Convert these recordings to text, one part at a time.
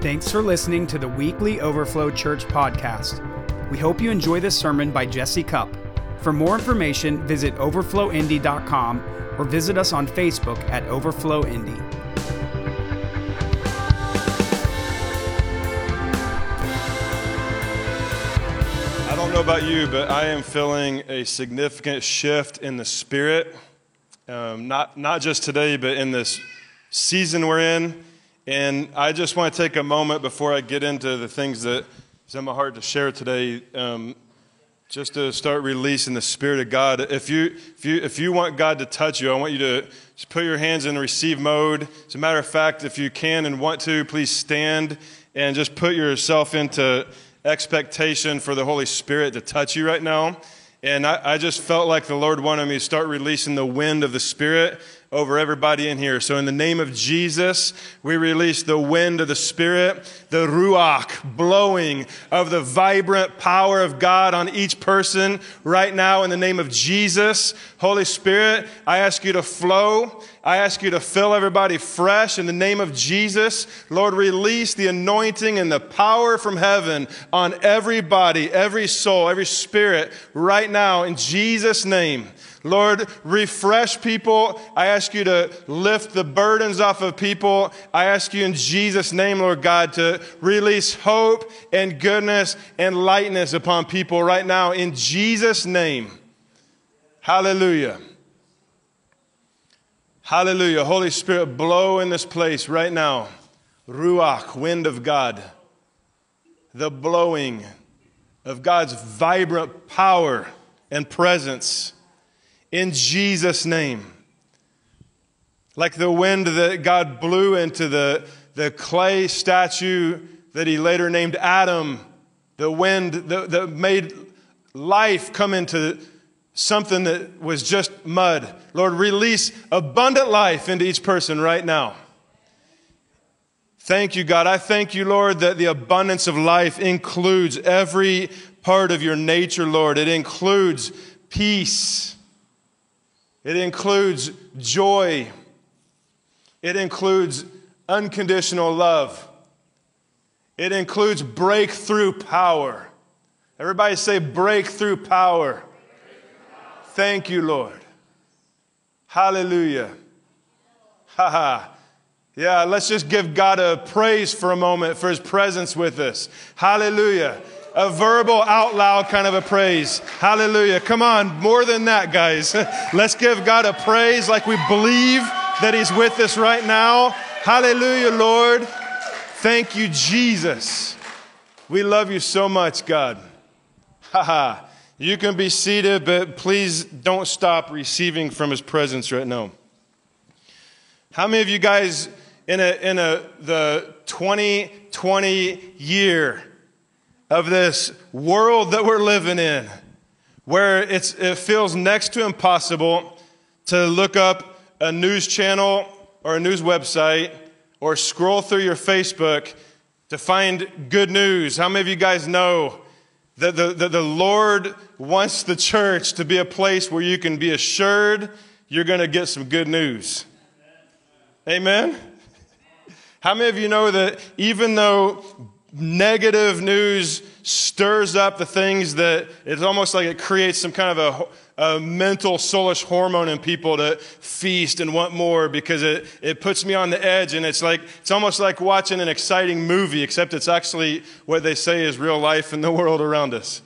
Thanks for listening to the weekly Overflow Church podcast. We hope you enjoy this sermon by Jesse Cupp. For more information, visit overflowindy.com or visit us on Facebook at Overflow Indy. I don't know about you, but I am feeling a significant shift in the spirit. Um, not, not just today, but in this season we're in. And I just want to take a moment before I get into the things that is in my heart to share today, um, just to start releasing the Spirit of God. If you, if, you, if you want God to touch you, I want you to just put your hands in receive mode. As a matter of fact, if you can and want to, please stand and just put yourself into expectation for the Holy Spirit to touch you right now. And I, I just felt like the Lord wanted me to start releasing the wind of the Spirit over everybody in here. So in the name of Jesus, we release the wind of the Spirit, the ruach blowing of the vibrant power of God on each person right now in the name of Jesus. Holy Spirit, I ask you to flow. I ask you to fill everybody fresh in the name of Jesus. Lord, release the anointing and the power from heaven on everybody, every soul, every spirit right now in Jesus' name. Lord, refresh people. I ask you to lift the burdens off of people. I ask you in Jesus' name, Lord God, to release hope and goodness and lightness upon people right now in Jesus' name. Hallelujah. Hallelujah. Holy Spirit, blow in this place right now. Ruach, wind of God. The blowing of God's vibrant power and presence in Jesus' name. Like the wind that God blew into the, the clay statue that he later named Adam, the wind that, that made life come into something that was just mud. Lord, release abundant life into each person right now. Thank you, God. I thank you, Lord, that the abundance of life includes every part of your nature, Lord. It includes peace. It includes joy. It includes unconditional love. It includes breakthrough power. Everybody say breakthrough power. Thank you, Lord. Hallelujah. Ha ha. Yeah, let's just give God a praise for a moment for his presence with us. Hallelujah a verbal, out loud kind of a praise. Hallelujah. Come on, more than that, guys. Let's give God a praise like we believe that He's with us right now. Hallelujah, Lord. Thank you, Jesus. We love you so much, God. Haha. You can be seated, but please don't stop receiving from His presence right now. How many of you guys in a, in a, the 2020 year of this world that we're living in, where it's, it feels next to impossible to look up a news channel or a news website or scroll through your Facebook to find good news. How many of you guys know that the, the, the Lord wants the church to be a place where you can be assured you're going to get some good news? Amen? How many of you know that even though negative news stirs up the things that it's almost like it creates some kind of a, a, mental soulish hormone in people to feast and want more because it, it puts me on the edge and it's like it's almost like watching an exciting movie except it's actually what they say is real life in the world around us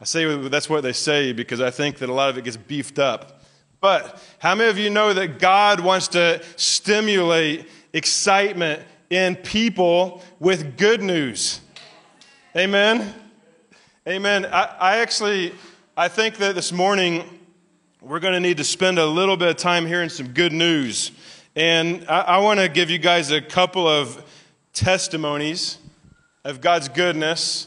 i say that's what they say because i think that a lot of it gets beefed up but how many of you know that god wants to stimulate excitement in people with good news. Amen. Amen. I, I actually, I think that this morning we're going to need to spend a little bit of time hearing some good news. And I, I want to give you guys a couple of testimonies of God's goodness.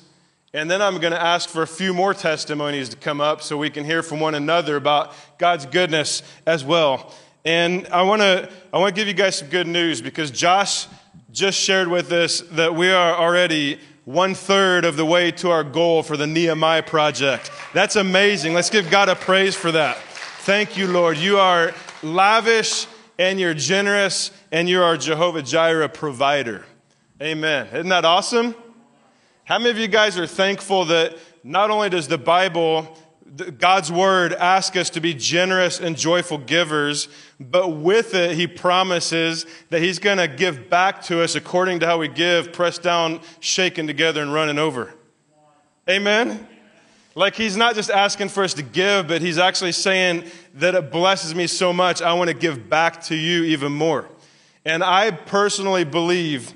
And then I'm going to ask for a few more testimonies to come up so we can hear from one another about God's goodness as well. And I want to I want to give you guys some good news because Josh just shared with us that we are already one third of the way to our goal for the Nehemiah project. That's amazing. Let's give God a praise for that. Thank you, Lord. You are lavish and you're generous and you're our Jehovah Jireh provider. Amen. Isn't that awesome? How many of you guys are thankful that not only does the Bible, God's word, ask us to be generous and joyful givers, but with it, he promises that he's going to give back to us according to how we give, pressed down, shaken together, and running over. Amen? Like he's not just asking for us to give, but he's actually saying that it blesses me so much, I want to give back to you even more. And I personally believe,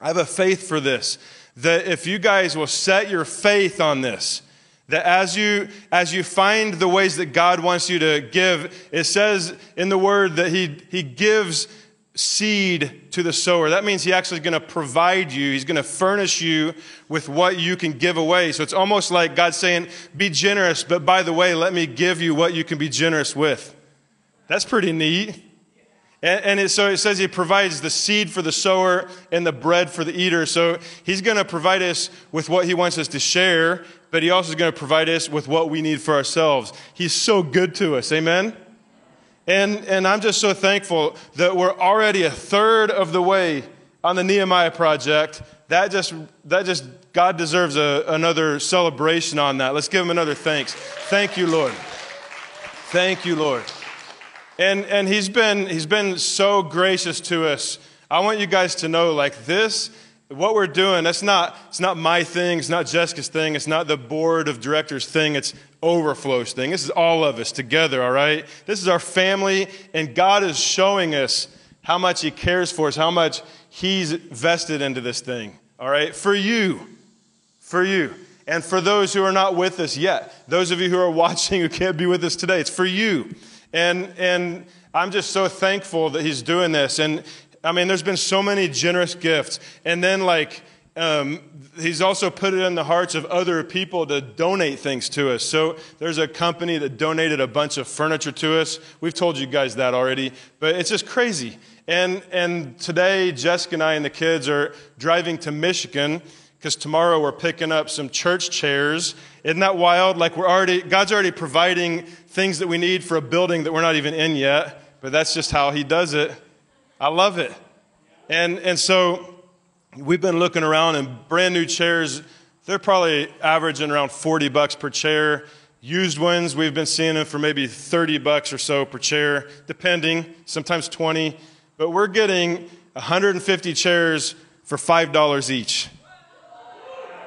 I have a faith for this, that if you guys will set your faith on this, that as you as you find the ways that God wants you to give, it says in the word that He He gives seed to the sower. That means He actually is going to provide you. He's going to furnish you with what you can give away. So it's almost like God saying, "Be generous, but by the way, let me give you what you can be generous with." That's pretty neat. And, and it, so it says he provides the seed for the sower and the bread for the eater. So he's going to provide us with what he wants us to share, but he also is going to provide us with what we need for ourselves. He's so good to us. Amen? And, and I'm just so thankful that we're already a third of the way on the Nehemiah project. That just, that just, God deserves a, another celebration on that. Let's give him another thanks. Thank you, Lord. Thank you, Lord. And, and he's, been, he's been so gracious to us. I want you guys to know, like, this, what we're doing, that's not, it's not my thing, it's not Jessica's thing, it's not the board of directors thing, it's Overflow's thing. This is all of us together, all right? This is our family, and God is showing us how much He cares for us, how much He's vested into this thing, all right? For you, for you. And for those who are not with us yet, those of you who are watching who can't be with us today, it's for you. And, and I'm just so thankful that he's doing this. And I mean, there's been so many generous gifts. And then, like, um, he's also put it in the hearts of other people to donate things to us. So there's a company that donated a bunch of furniture to us. We've told you guys that already, but it's just crazy. And, and today, Jessica and I and the kids are driving to Michigan because tomorrow we're picking up some church chairs. Isn't that wild? Like we're already, God's already providing things that we need for a building that we're not even in yet, but that's just how He does it. I love it. And, and so we've been looking around and brand new chairs, they're probably averaging around 40 bucks per chair. Used ones, we've been seeing them for maybe 30 bucks or so per chair, depending, sometimes 20. But we're getting 150 chairs for $5 each.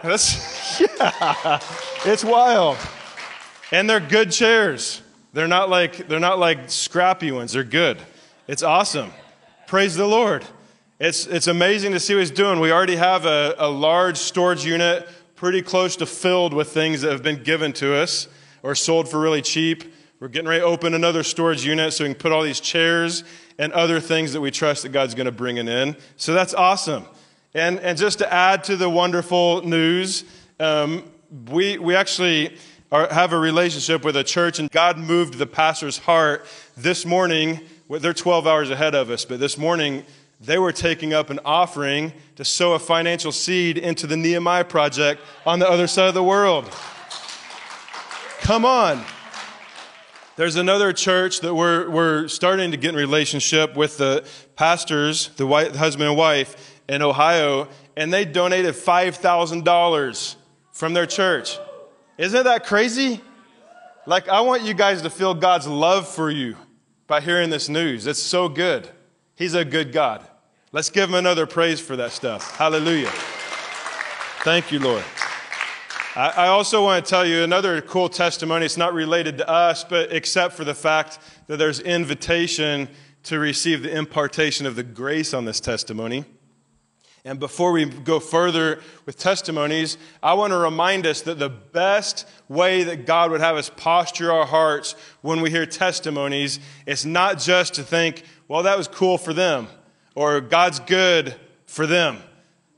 That's, yeah, it's wild. And they're good chairs. They're not like, they're not like scrappy ones. They're good. It's awesome. Praise the Lord. It's, it's amazing to see what he's doing. We already have a, a large storage unit pretty close to filled with things that have been given to us or sold for really cheap. We're getting ready to open another storage unit so we can put all these chairs and other things that we trust that God's going to bring in. So that's awesome. And, and just to add to the wonderful news, um, we, we actually are, have a relationship with a church, and God moved the pastor's heart this morning. They're 12 hours ahead of us, but this morning they were taking up an offering to sow a financial seed into the Nehemiah project on the other side of the world. Come on. There's another church that we're, we're starting to get in relationship with the pastors, the wife, husband and wife, in Ohio, and they donated $5,000 from their church. Isn't that crazy? Like, I want you guys to feel God's love for you by hearing this news. It's so good. He's a good God. Let's give him another praise for that stuff. Hallelujah. Thank you, Lord. I also want to tell you another cool testimony. It's not related to us, but except for the fact that there's invitation to receive the impartation of the grace on this testimony. And before we go further with testimonies, I want to remind us that the best way that God would have us posture our hearts when we hear testimonies is not just to think, well, that was cool for them, or God's good for them,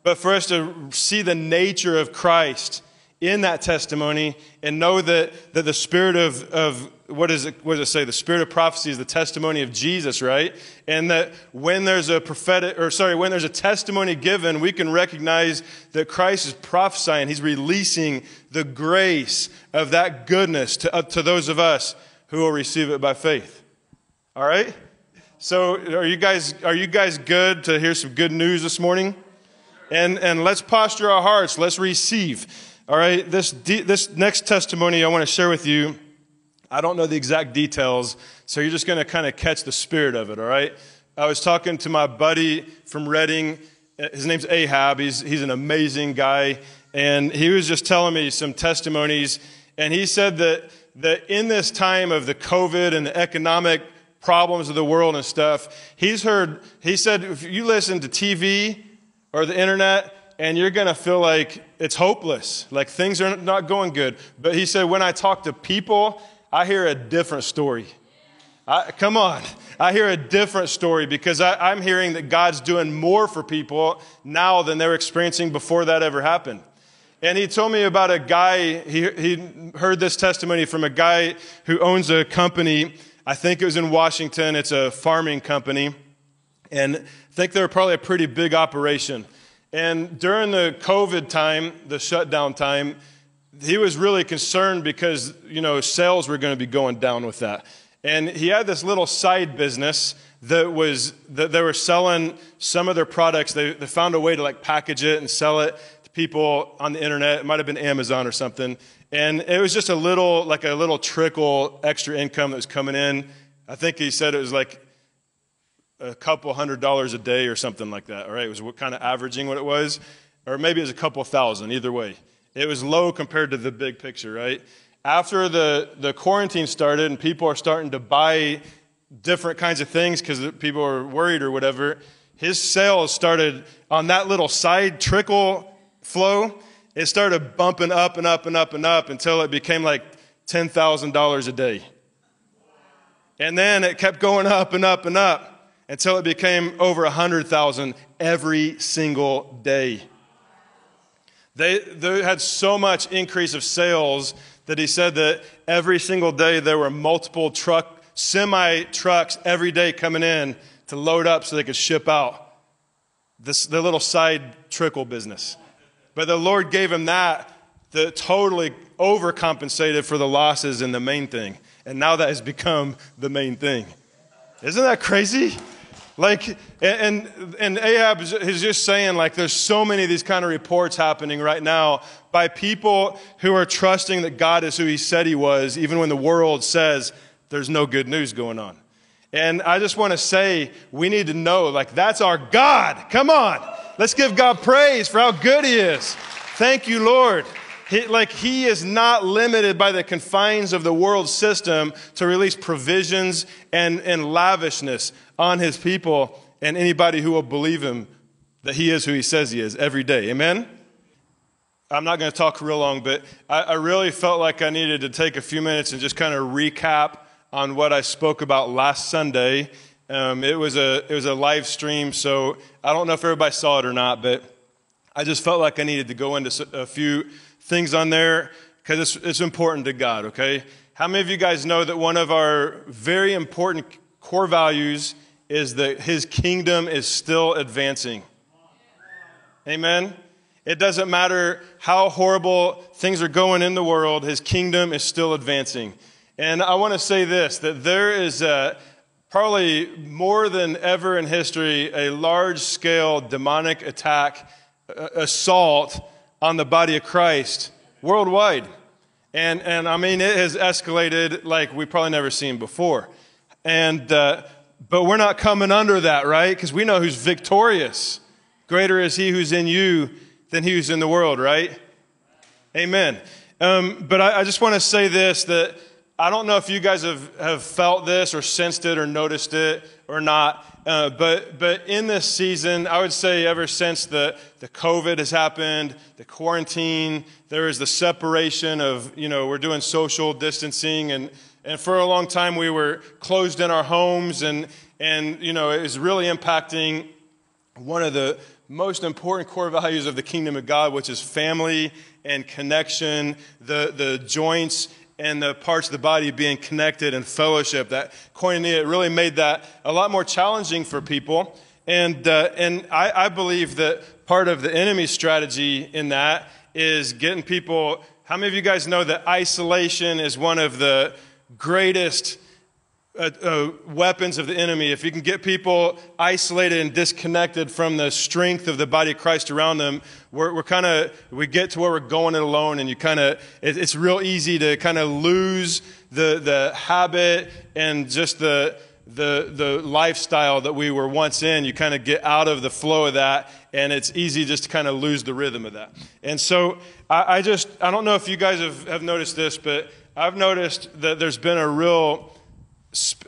but for us to see the nature of Christ in that testimony and know that, that the spirit of, of what, is it, what does it say? The spirit of prophecy is the testimony of Jesus, right? And that when there's a prophetic, or sorry, when there's a testimony given, we can recognize that Christ is prophesying. He's releasing the grace of that goodness to, uh, to those of us who will receive it by faith. All right? So are you guys, are you guys good to hear some good news this morning? And, and let's posture our hearts. Let's receive. All right. This, this next testimony I want to share with you. I don't know the exact details, so you're just going to kind of catch the spirit of it. All right. I was talking to my buddy from Redding. His name's Ahab. He's, he's an amazing guy. And he was just telling me some testimonies. And he said that, that in this time of the COVID and the economic problems of the world and stuff, he's heard, he said, if you listen to TV or the internet, and you're going to feel like it's hopeless, like things are not going good. But he said, when I talk to people, I hear a different story. I, come on. I hear a different story because I, I'm hearing that God's doing more for people now than they were experiencing before that ever happened. And he told me about a guy, he, he heard this testimony from a guy who owns a company. I think it was in Washington. It's a farming company. And I think they're probably a pretty big operation. And during the COVID time, the shutdown time, he was really concerned because, you know, sales were going to be going down with that. And he had this little side business that was, that they were selling some of their products. They, they found a way to like package it and sell it to people on the internet. It might have been Amazon or something. And it was just a little, like a little trickle extra income that was coming in. I think he said it was like a couple hundred dollars a day or something like that. All right, it was what kind of averaging what it was, or maybe it was a couple thousand. Either way, it was low compared to the big picture. Right after the the quarantine started and people are starting to buy different kinds of things because people are worried or whatever. His sales started on that little side trickle flow, it started bumping up and up and up and up until it became like $10,000 a day. And then it kept going up and up and up until it became over 100,000 every single day. They, they had so much increase of sales that he said that every single day there were multiple truck, semi trucks every day coming in to load up so they could ship out. This, the little side trickle business. But the Lord gave him that that totally overcompensated for the losses in the main thing. And now that has become the main thing. Isn't that crazy? Like, and, and Ahab is just saying, like, there's so many of these kind of reports happening right now by people who are trusting that God is who he said he was, even when the world says there's no good news going on. And I just want to say, we need to know, like, that's our God. Come on. Let's give God praise for how good He is. Thank you, Lord. He, like He is not limited by the confines of the world system to release provisions and, and lavishness on His people and anybody who will believe Him that He is who He says He is every day. Amen? I'm not going to talk real long, but I, I really felt like I needed to take a few minutes and just kind of recap on what I spoke about last Sunday um, it, was a, it was a live stream, so I don't know if everybody saw it or not, but I just felt like I needed to go into a few things on there because it's, it's important to God, okay? How many of you guys know that one of our very important core values is that His kingdom is still advancing? Amen? It doesn't matter how horrible things are going in the world, His kingdom is still advancing. And I want to say this that there is a probably more than ever in history, a large scale demonic attack, assault on the body of Christ worldwide. And, and I mean, it has escalated like we've probably never seen before. And, uh, but we're not coming under that, right? Because we know who's victorious. Greater is he who's in you than he who's in the world, right? Amen. Um, but I, I just want to say this that I don't know if you guys have, have felt this or sensed it or noticed it or not, uh, but, but in this season, I would say ever since the, the COVID has happened, the quarantine, there is the separation of, you know, we're doing social distancing and, and for a long time we were closed in our homes and, and, you know, it was really impacting one of the most important core values of the kingdom of God, which is family and connection, the, the joints and the parts of the body being connected and fellowship. That koinonia really made that a lot more challenging for people. And, uh, and I, I believe that part of the enemy's strategy in that is getting people. How many of you guys know that isolation is one of the greatest uh, uh, weapons of the enemy, if you can get people isolated and disconnected from the strength of the body of Christ around them, we're, we're kind of, we get to where we're going it alone and you kind of, it, it's real easy to kind of lose the, the habit and just the, the, the lifestyle that we were once in. You kind of get out of the flow of that and it's easy just to kind of lose the rhythm of that. And so I, I just, I don't know if you guys have, have noticed this, but I've noticed that there's been a real,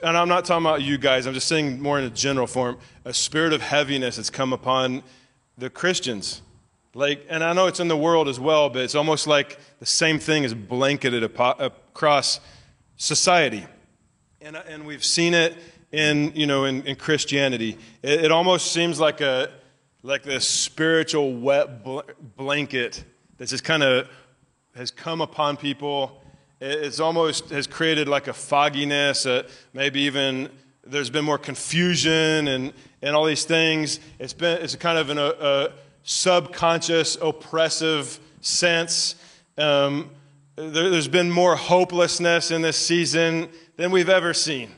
and I'm not talking about you guys, I'm just saying more in a general form, a spirit of heaviness that's come upon the Christians. Like, and I know it's in the world as well, but it's almost like the same thing is blanketed across society. And, and we've seen it in, you know, in, in Christianity. It, it, almost seems like a, like this spiritual wet bl- blanket that just kind of has come upon people it's almost has created like a fogginess, uh, maybe even there's been more confusion and, and all these things. It's been it's a kind of in a, a subconscious, oppressive sense. Um, there, has been more hopelessness in this season than we've ever seen.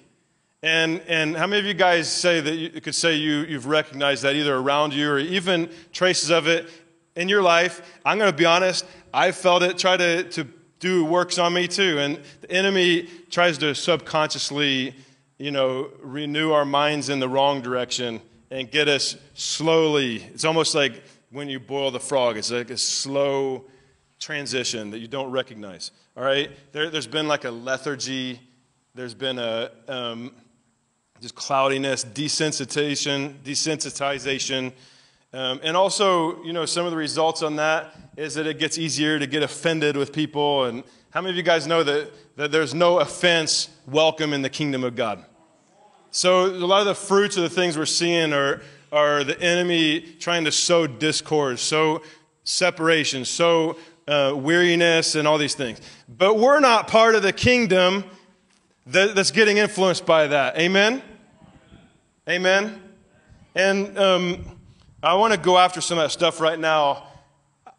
And, and how many of you guys say that you could say you, you've recognized that either around you or even traces of it in your life? I'm going to be honest, I felt it, try to, to do works on me too. And the enemy tries to subconsciously, you know, renew our minds in the wrong direction and get us slowly. It's almost like when you boil the frog, it's like a slow transition that you don't recognize. All right? There, has been like a lethargy, there's been a um, just cloudiness, desensitization, desensitization. Um, and also, you know, some of the results on that is that it gets easier to get offended with people. And how many of you guys know that, that there's no offense welcome in the kingdom of God? So, a lot of the fruits of the things we're seeing are, are the enemy trying to sow discord, sow separation, sow uh, weariness, and all these things. But we're not part of the kingdom that, that's getting influenced by that. Amen? Amen? And um, I want to go after some of that stuff right now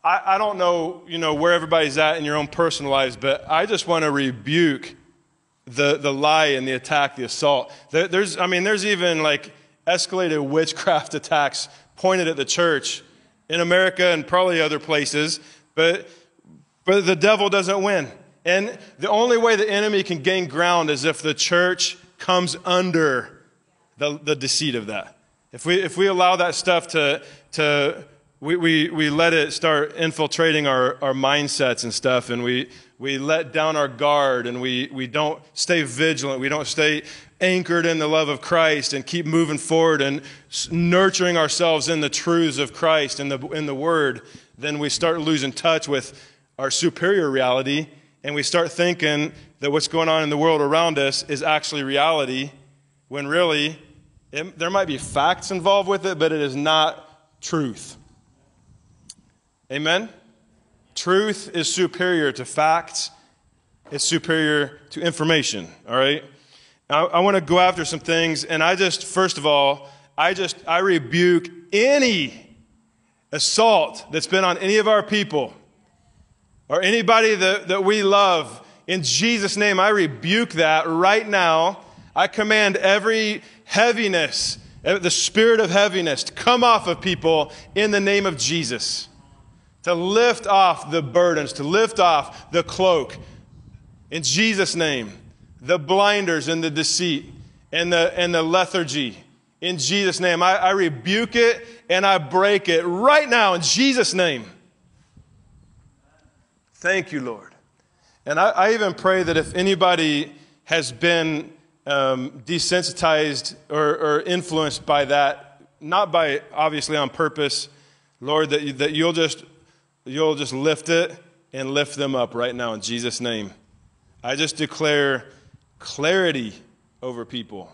I, I don't know, you know, where everybody's at in your own personal lives, but I just want to rebuke the, the lie and the attack, the assault. There, there's, I mean, there's even like escalated witchcraft attacks pointed at the church in America and probably other places, but, but the devil doesn't win. And the only way the enemy can gain ground is if the church comes under the, the deceit of that. If we, if we allow that stuff to, to we, we, we let it start infiltrating our, our mindsets and stuff, and we, we let down our guard, and we, we don't stay vigilant. We don't stay anchored in the love of Christ and keep moving forward and nurturing ourselves in the truths of Christ and the, in the Word. Then we start losing touch with our superior reality, and we start thinking that what's going on in the world around us is actually reality, when really it, there might be facts involved with it, but it is not truth. Amen? Truth is superior to facts, it's superior to information, all right? I, I want to go after some things, and I just, first of all, I just, I rebuke any assault that's been on any of our people or anybody that, that we love. In Jesus' name, I rebuke that right now. I command every heaviness, eh, the spirit of heaviness, to come off of people in the name of Jesus to lift off the burdens, to lift off the cloak. In Jesus' name, the blinders and the deceit and the, and the lethargy. In Jesus' name, I, I rebuke it and I break it right now in Jesus' name. Thank you, Lord. And I, I even pray that if anybody has been um, desensitized or, or influenced by that, not by obviously on purpose, Lord, that, you, that you'll just you'll just lift it and lift them up right now in Jesus' name. I just declare clarity over people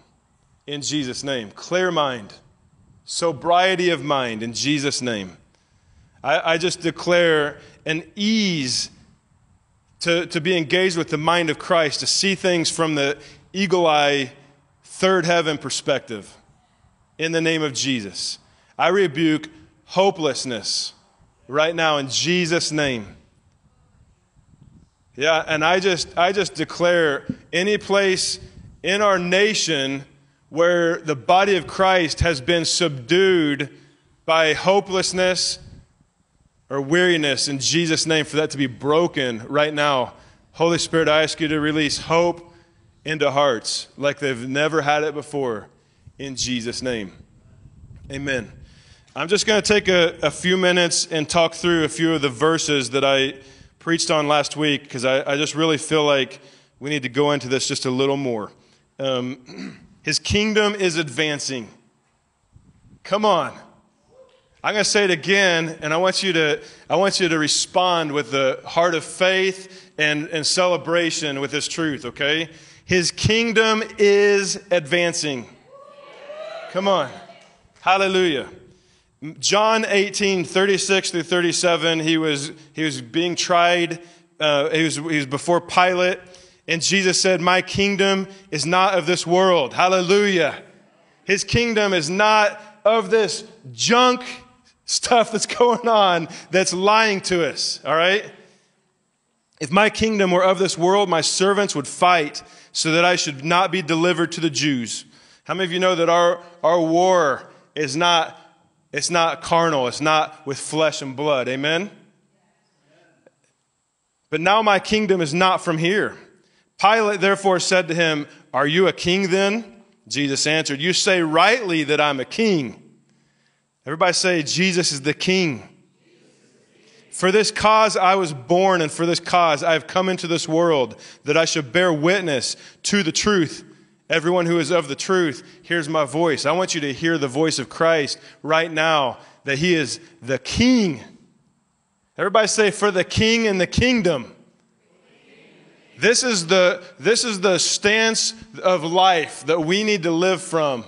in Jesus' name. Clear mind, sobriety of mind in Jesus' name. I, I just declare an ease to, to be engaged with the mind of Christ, to see things from the eagle eye, third heaven perspective in the name of Jesus. I rebuke hopelessness right now in Jesus' name. Yeah, and I just I just declare any place in our nation where the body of Christ has been subdued by hopelessness or weariness in Jesus' name, for that to be broken right now. Holy Spirit, I ask you to release hope into hearts like they've never had it before in Jesus' name. Amen. I'm just going to take a, a, few minutes and talk through a few of the verses that I preached on last week because I, I, just really feel like we need to go into this just a little more. Um, his kingdom is advancing. Come on. I'm going to say it again, and I want you to, I want you to respond with the heart of faith and, and celebration with this truth, okay? His kingdom is advancing. Come on. Hallelujah. John 18, 36 through 37, he was, he was being tried. Uh, he, was, he was before Pilate. And Jesus said, My kingdom is not of this world. Hallelujah. His kingdom is not of this junk stuff that's going on that's lying to us. All right? If my kingdom were of this world, my servants would fight so that I should not be delivered to the Jews. How many of you know that our, our war is not, it's not carnal, it's not with flesh and blood? Amen? But now my kingdom is not from here. Pilate therefore said to him, Are you a king then? Jesus answered, You say rightly that I'm a king. Everybody say, Jesus is the king. For this cause I was born, and for this cause I have come into this world, that I should bear witness to the truth. Everyone who is of the truth hears my voice. I want you to hear the voice of Christ right now, that he is the king. Everybody say, for the king and the kingdom. This is the, this is the stance of life that we need to live from.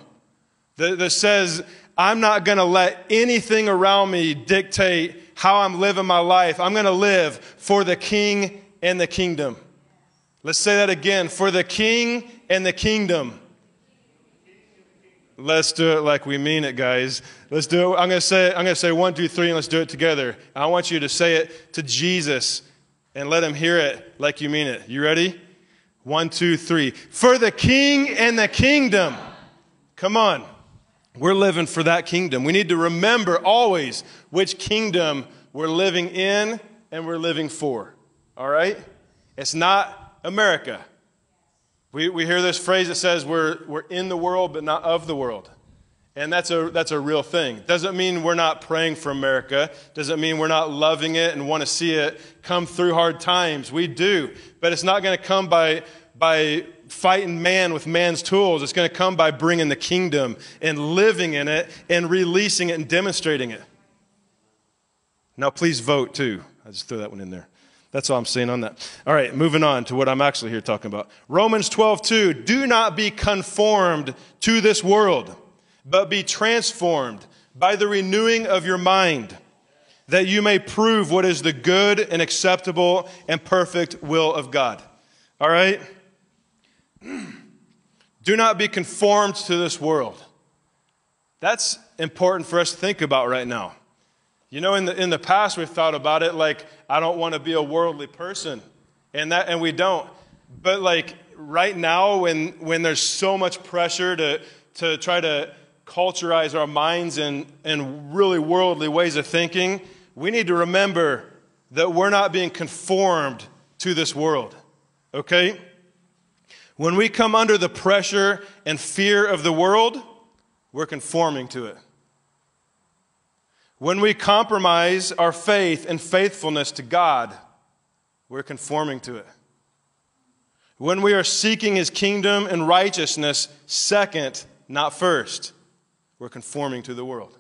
That, that says, I'm not going to let anything around me dictate how I'm living my life. I'm going to live for the king and the kingdom. Let's say that again for the king and the kingdom. Let's do it like we mean it, guys. Let's do it. I'm going to say, I'm going to say one, two, three, and let's do it together. I want you to say it to Jesus and let him hear it like you mean it. You ready? One, two, three. For the king and the kingdom. Come on. We're living for that kingdom. We need to remember always which kingdom we're living in and we're living for. All right? It's not America. We, we hear this phrase that says we're, we're in the world but not of the world. And that's a, that's a real thing. Doesn't mean we're not praying for America. Doesn't mean we're not loving it and want to see it come through hard times. We do. But it's not going to come by, by fighting man with man's tools. It's going to come by bringing the kingdom and living in it and releasing it and demonstrating it. Now, please vote too. I just threw that one in there. That's all I'm saying on that. All right, moving on to what I'm actually here talking about. Romans 12, 2. Do not be conformed to this world, but be transformed by the renewing of your mind, that you may prove what is the good and acceptable and perfect will of God. All right? Do not be conformed to this world. That's important for us to think about right now. You know, in the, in the past, we've thought about it like, I don't want to be a worldly person. And, that, and we don't. But like right now, when, when there's so much pressure to, to try to culturize our minds in, in really worldly ways of thinking, we need to remember that we're not being conformed to this world. Okay? When we come under the pressure and fear of the world, we're conforming to it. When we compromise our faith and faithfulness to God, we're conforming to it. When we are seeking his kingdom and righteousness second, not first, we're conforming to the world.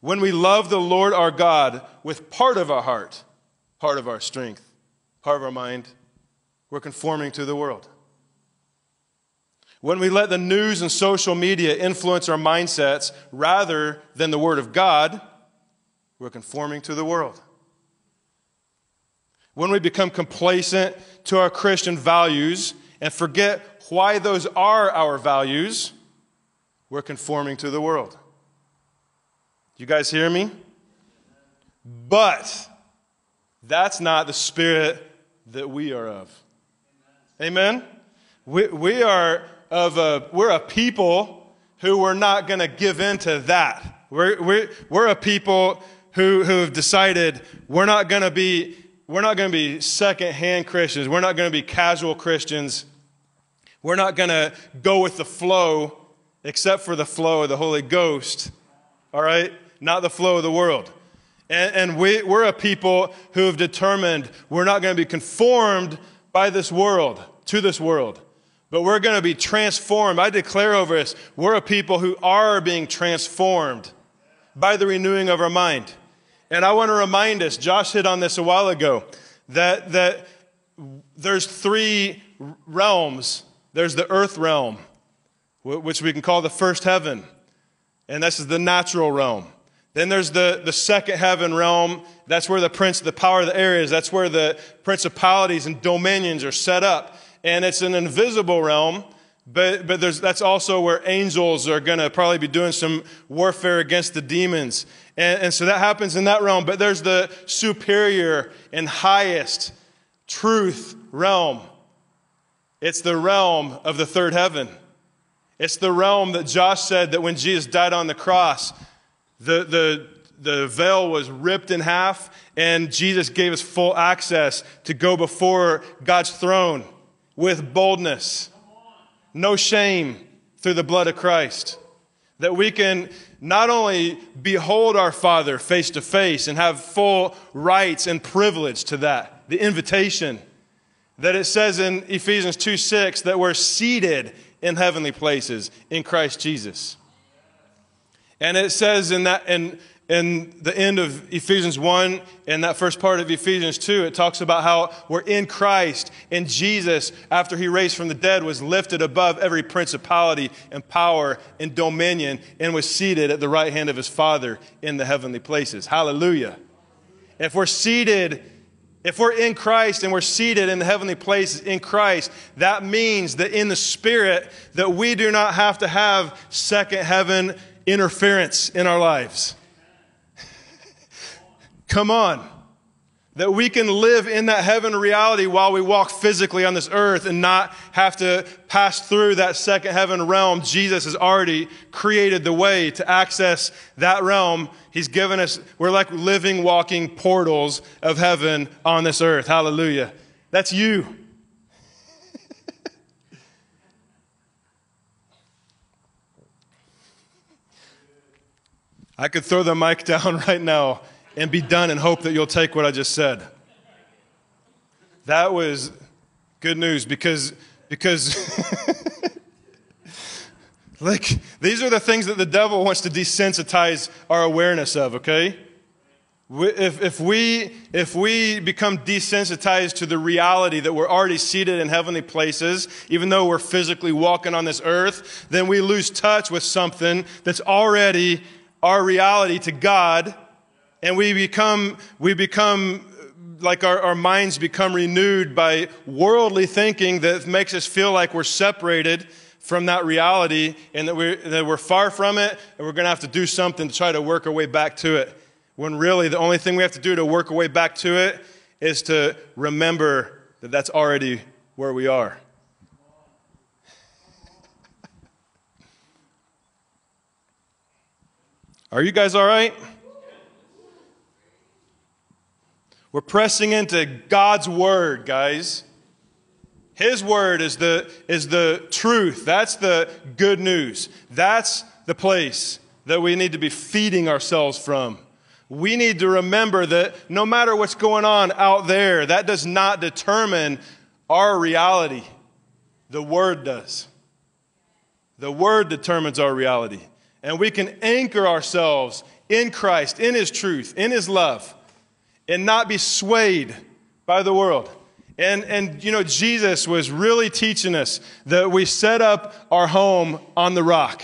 When we love the Lord our God with part of our heart, part of our strength, part of our mind, we're conforming to the world. When we let the news and social media influence our mindsets rather than the Word of God, we're conforming to the world. When we become complacent to our Christian values and forget why those are our values, we're conforming to the world. You guys hear me? But that's not the spirit that we are of. Amen? We, we are of a, we're a people who we're not going to give in to that. We're, we're, we're a people who, who have decided we're not going to be, we're not going to be second-hand Christians. We're not going to be casual Christians. We're not going to go with the flow except for the flow of the Holy Ghost. All right? Not the flow of the world. And, and we, we're a people who have determined we're not going to be conformed by this world, to this world, but we're going to be transformed. I declare over us, we're a people who are being transformed by the renewing of our mind. And I want to remind us, Josh hit on this a while ago, that, that there's three realms. There's the earth realm, which we can call the first heaven, and this is the natural realm. Then there's the, the second heaven realm. That's where the prince, the power of the air is. That's where the principalities and dominions are set up. And it's an invisible realm, but, but that's also where angels are going to probably be doing some warfare against the demons. And, and so that happens in that realm. But there's the superior and highest truth realm. It's the realm of the third heaven. It's the realm that Josh said that when Jesus died on the cross, the, the, the veil was ripped in half, and Jesus gave us full access to go before God's throne with boldness, no shame through the blood of Christ. That we can not only behold our Father face to face and have full rights and privilege to that, the invitation that it says in Ephesians 2 6 that we're seated in heavenly places in Christ Jesus. And it says in that in in the end of Ephesians 1 and that first part of Ephesians 2, it talks about how we're in Christ and Jesus, after he raised from the dead, was lifted above every principality and power and dominion and was seated at the right hand of his Father in the heavenly places. Hallelujah. If we're seated, if we're in Christ and we're seated in the heavenly places in Christ, that means that in the Spirit, that we do not have to have second heaven interference in our lives. Come on. That we can live in that heaven reality while we walk physically on this earth and not have to pass through that second heaven realm. Jesus has already created the way to access that realm. He's given us, we're like living, walking portals of heaven on this earth. Hallelujah. That's you. I could throw the mic down right now and be done and hope that you'll take what I just said. That was good news because because like these are the things that the devil wants to desensitize our awareness of, okay? If, if, we, if we become desensitized to the reality that we're already seated in heavenly places, even though we're physically walking on this earth, then we lose touch with something that's already our reality to God and we become, we become like our, our minds become renewed by worldly thinking that makes us feel like we're separated from that reality and that we're, that we're far from it and we're going to have to do something to try to work our way back to it. When really the only thing we have to do to work our way back to it is to remember that that's already where we are. Are you guys all right? We're pressing into God's word, guys. His word is the, is the truth. That's the good news. That's the place that we need to be feeding ourselves from. We need to remember that no matter what's going on out there, that does not determine our reality. The Word does. The Word determines our reality. And we can anchor ourselves in Christ, in His truth, in His love and not be swayed by the world. And, and, you know, Jesus was really teaching us that we set up our home on the rock.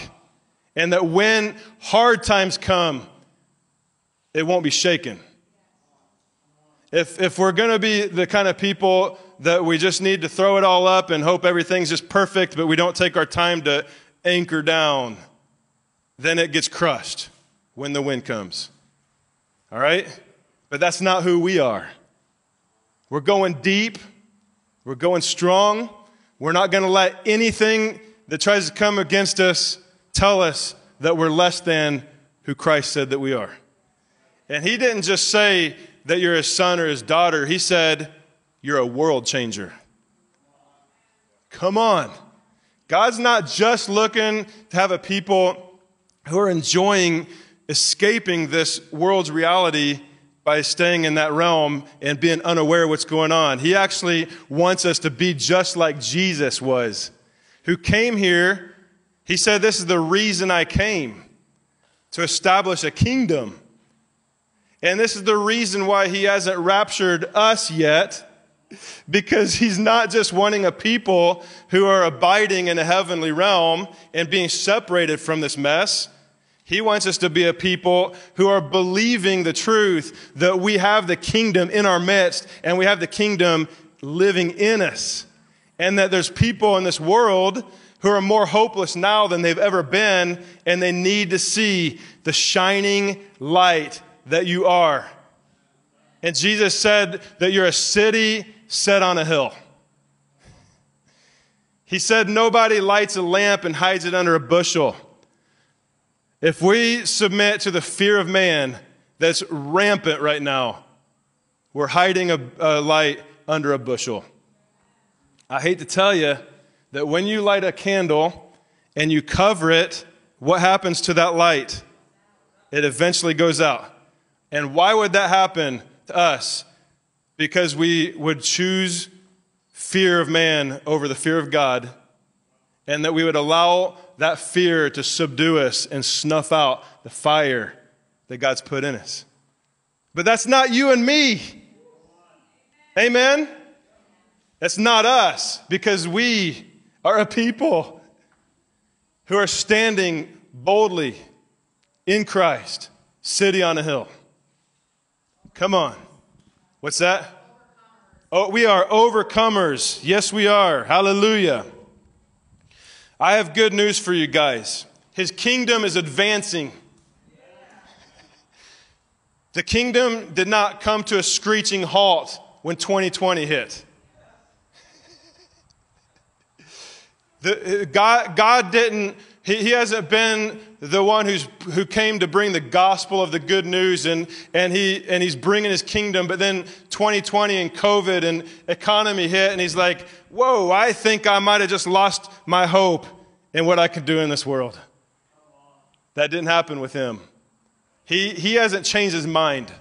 And that when hard times come, it won't be shaken. If, if we're going to be the kind of people that we just need to throw it all up and hope everything's just perfect, but we don't take our time to anchor down, then it gets crushed when the wind comes. All right? But that's not who we are. We're going deep, we're going strong, We're not going to let anything that tries to come against us tell us that we're less than who Christ said that we are. And he didn't just say that you're his son or his daughter, he said, You're a world changer. Come on. God's not just looking to have a people who are enjoying escaping this world's reality by staying in that realm and being unaware of what's going on. He actually wants us to be just like Jesus was, who came here. He said, This is the reason I came to establish a kingdom. And this is the reason why he hasn't raptured us yet, because he's not just wanting a people who are abiding in a heavenly realm and being separated from this mess. He wants us to be a people who are believing the truth that we have the kingdom in our midst and we have the kingdom living in us. And that there's people in this world who are more hopeless now than they've ever been, and they need to see the shining light that you are. And Jesus said that you're a city set on a hill. He said, Nobody lights a lamp and hides it under a bushel. If we submit to the fear of man that's rampant right now, we're hiding a, a light under a bushel. I hate to tell you that when you light a candle and you cover it, what happens to that light? It eventually goes out. And why would that happen to us? Because we would choose fear of man over the fear of God, and that we would allow that fear to subdue us and snuff out the fire that God's put in us. But that's not you and me. Amen? That's not us because we are a people who are standing boldly in Christ, city on a hill. Come on. What's that? Oh, we are overcomers. Yes, we are. Hallelujah. I have good news for you guys. His kingdom is advancing. The kingdom did not come to a screeching halt when 2020 hit. The, God, God didn't, he, he hasn't been the one who's, who came to bring the gospel of the good news and, and, he, and he's bringing his kingdom. But then 2020 and COVID and economy hit, and he's like, whoa, I think I might have just lost my hope in what I could do in this world. That didn't happen with him. He, he hasn't changed his mind.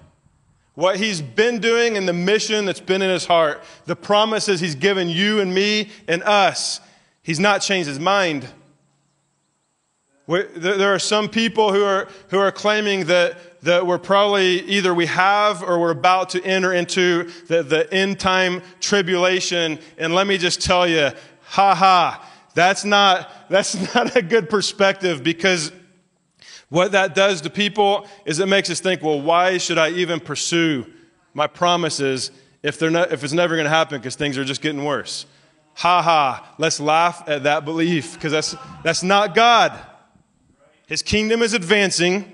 What he's been doing and the mission that's been in his heart, the promises he's given you and me and us, he's not changed his mind. There are some people who are, who are claiming that, that we're probably either we have or we're about to enter into the, the end time tribulation. And let me just tell you, ha ha, that's not, that's not a good perspective because what that does to people is it makes us think, well, why should I even pursue my promises if, they're not, if it's never going to happen because things are just getting worse? Ha ha, let's laugh at that belief because that's, that's not God. His kingdom is advancing.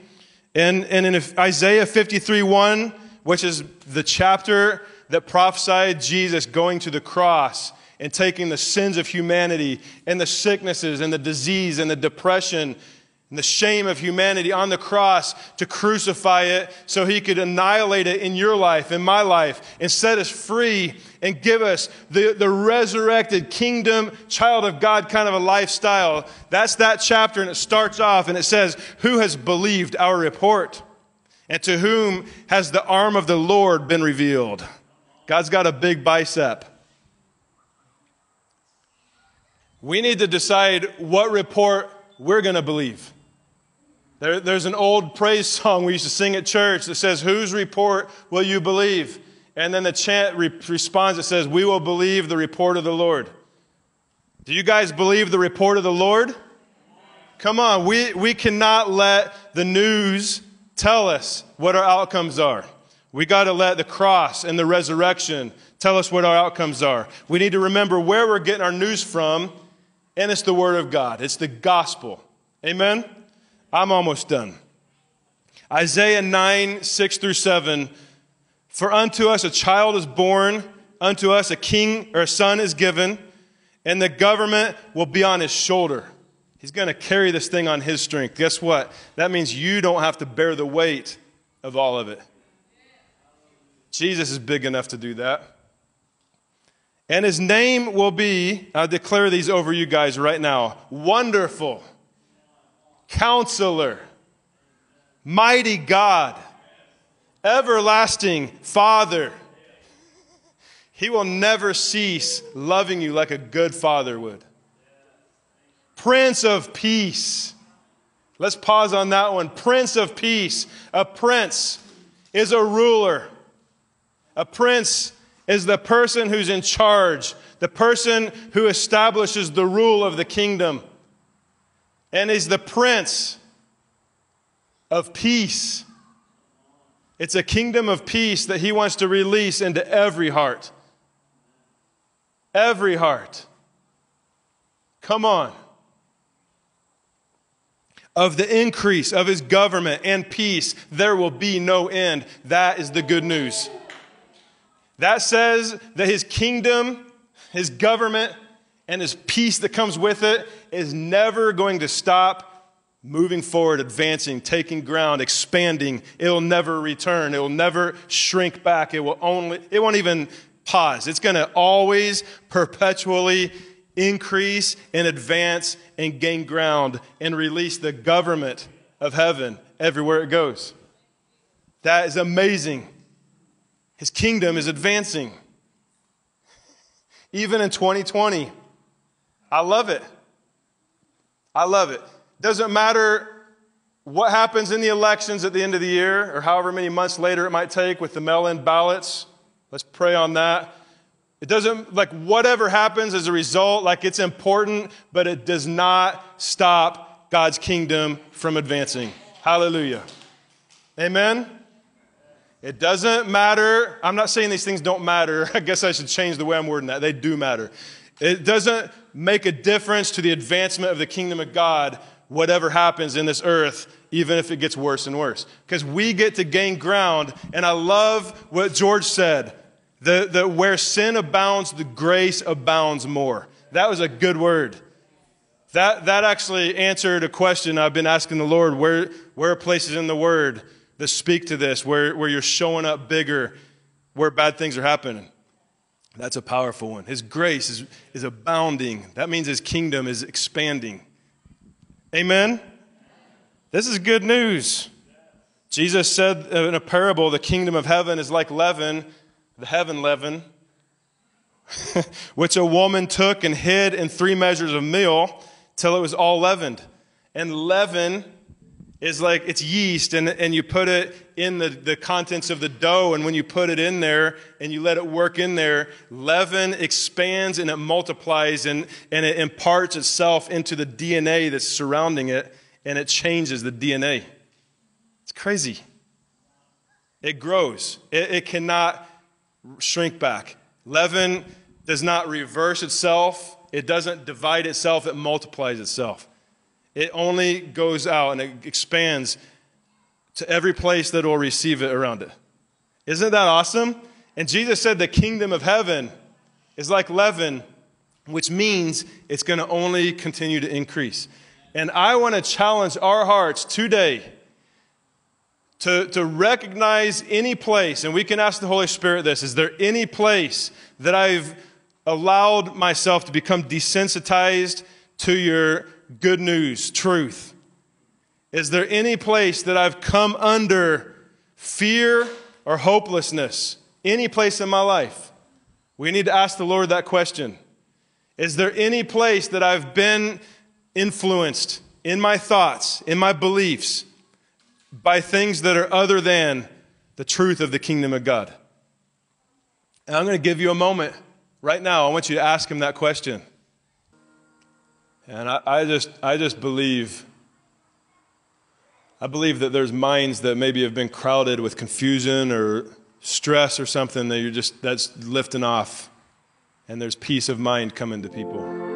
And, and in Isaiah 53 1, which is the chapter that prophesied Jesus going to the cross and taking the sins of humanity and the sicknesses and the disease and the depression and the shame of humanity on the cross to crucify it so he could annihilate it in your life, in my life, and set us free and give us the, the resurrected kingdom, child of God kind of a lifestyle. That's that chapter, and it starts off and it says, Who has believed our report? And to whom has the arm of the Lord been revealed? God's got a big bicep. We need to decide what report we're going to believe. There, there's an old praise song we used to sing at church that says, Whose report will you believe? And then the chant re- responds It says, We will believe the report of the Lord. Do you guys believe the report of the Lord? Come on, we, we cannot let the news tell us what our outcomes are. We got to let the cross and the resurrection tell us what our outcomes are. We need to remember where we're getting our news from, and it's the Word of God, it's the gospel. Amen? I'm almost done. Isaiah 9, 6 through 7. For unto us a child is born, unto us a king or a son is given, and the government will be on his shoulder. He's going to carry this thing on his strength. Guess what? That means you don't have to bear the weight of all of it. Jesus is big enough to do that. And his name will be, I declare these over you guys right now Wonderful, Counselor, Mighty God, Everlasting Father. He will never cease loving you like a good father would. Prince of Peace. Let's pause on that one. Prince of Peace. A prince is a ruler. A prince is the person who's in charge, the person who establishes the rule of the kingdom, and is the prince of peace. It's a kingdom of peace that he wants to release into every heart. Every heart. Come on of the increase of his government and peace, there will be no end. That is the good news. That says that his kingdom, his government, and his peace that comes with it is never going to stop moving forward, advancing, taking ground, expanding. It'll never return. It will never shrink back. It will only, it won't even pause. It's going to always perpetually increase and advance and gain ground and release the government of heaven everywhere it goes. That is amazing. His kingdom is advancing. Even in 2020. I love it. I love it. Doesn't matter what happens in the elections at the end of the year or however many months later it might take with the mail in ballots. Let's pray on that. It doesn't, like, whatever happens as a result, like, it's important, but it does not stop God's kingdom from advancing. Hallelujah. Amen? It doesn't matter. I'm not saying these things don't matter. I guess I should change the way I'm wording that. They do matter. It doesn't make a difference to the advancement of the kingdom of God, whatever happens in this earth, even if it gets worse and worse. Because we get to gain ground. And I love what George said. The, the, where sin abounds, the grace abounds more. That was a good word. That, that actually answered a question I've been asking the Lord. Where, where are places in the Word that speak to this, where, where you're showing up bigger, where bad things are happening? That's a powerful one. His grace is, is abounding. That means His kingdom is expanding. Amen? This is good news. Jesus said in a parable, the kingdom of heaven is like leaven the heaven leaven, which a woman took and hid in three measures of meal till it was all leavened. And leaven is like it's yeast, and, and you put it in the, the contents of the dough, and when you put it in there and you let it work in there, leaven expands and it multiplies and, and it imparts itself into the DNA that's surrounding it, and it changes the DNA. It's crazy. It grows. It, it cannot shrink back. Leaven does not reverse itself, it doesn't divide itself, it multiplies itself. It only goes out and it expands to every place that will receive it around it. Isn't that awesome? And Jesus said the kingdom of heaven is like leaven, which means it's going to only continue to increase. And I want to challenge our hearts today to, to recognize any place, and we can ask the Holy Spirit this is there any place that I've allowed myself to become desensitized to your good news, truth? Is there any place that I've come under fear or hopelessness? Any place in my life? We need to ask the Lord that question. Is there any place that I've been influenced in my thoughts, in my beliefs? by things that are other than the truth of the kingdom of God? And I'm going to give you a moment right now. I want you to ask him that question. And I, I, just, I just believe, I believe that there's minds that maybe have been crowded with confusion or stress or something that you're just, that's lifting off. And there's peace of mind coming to people.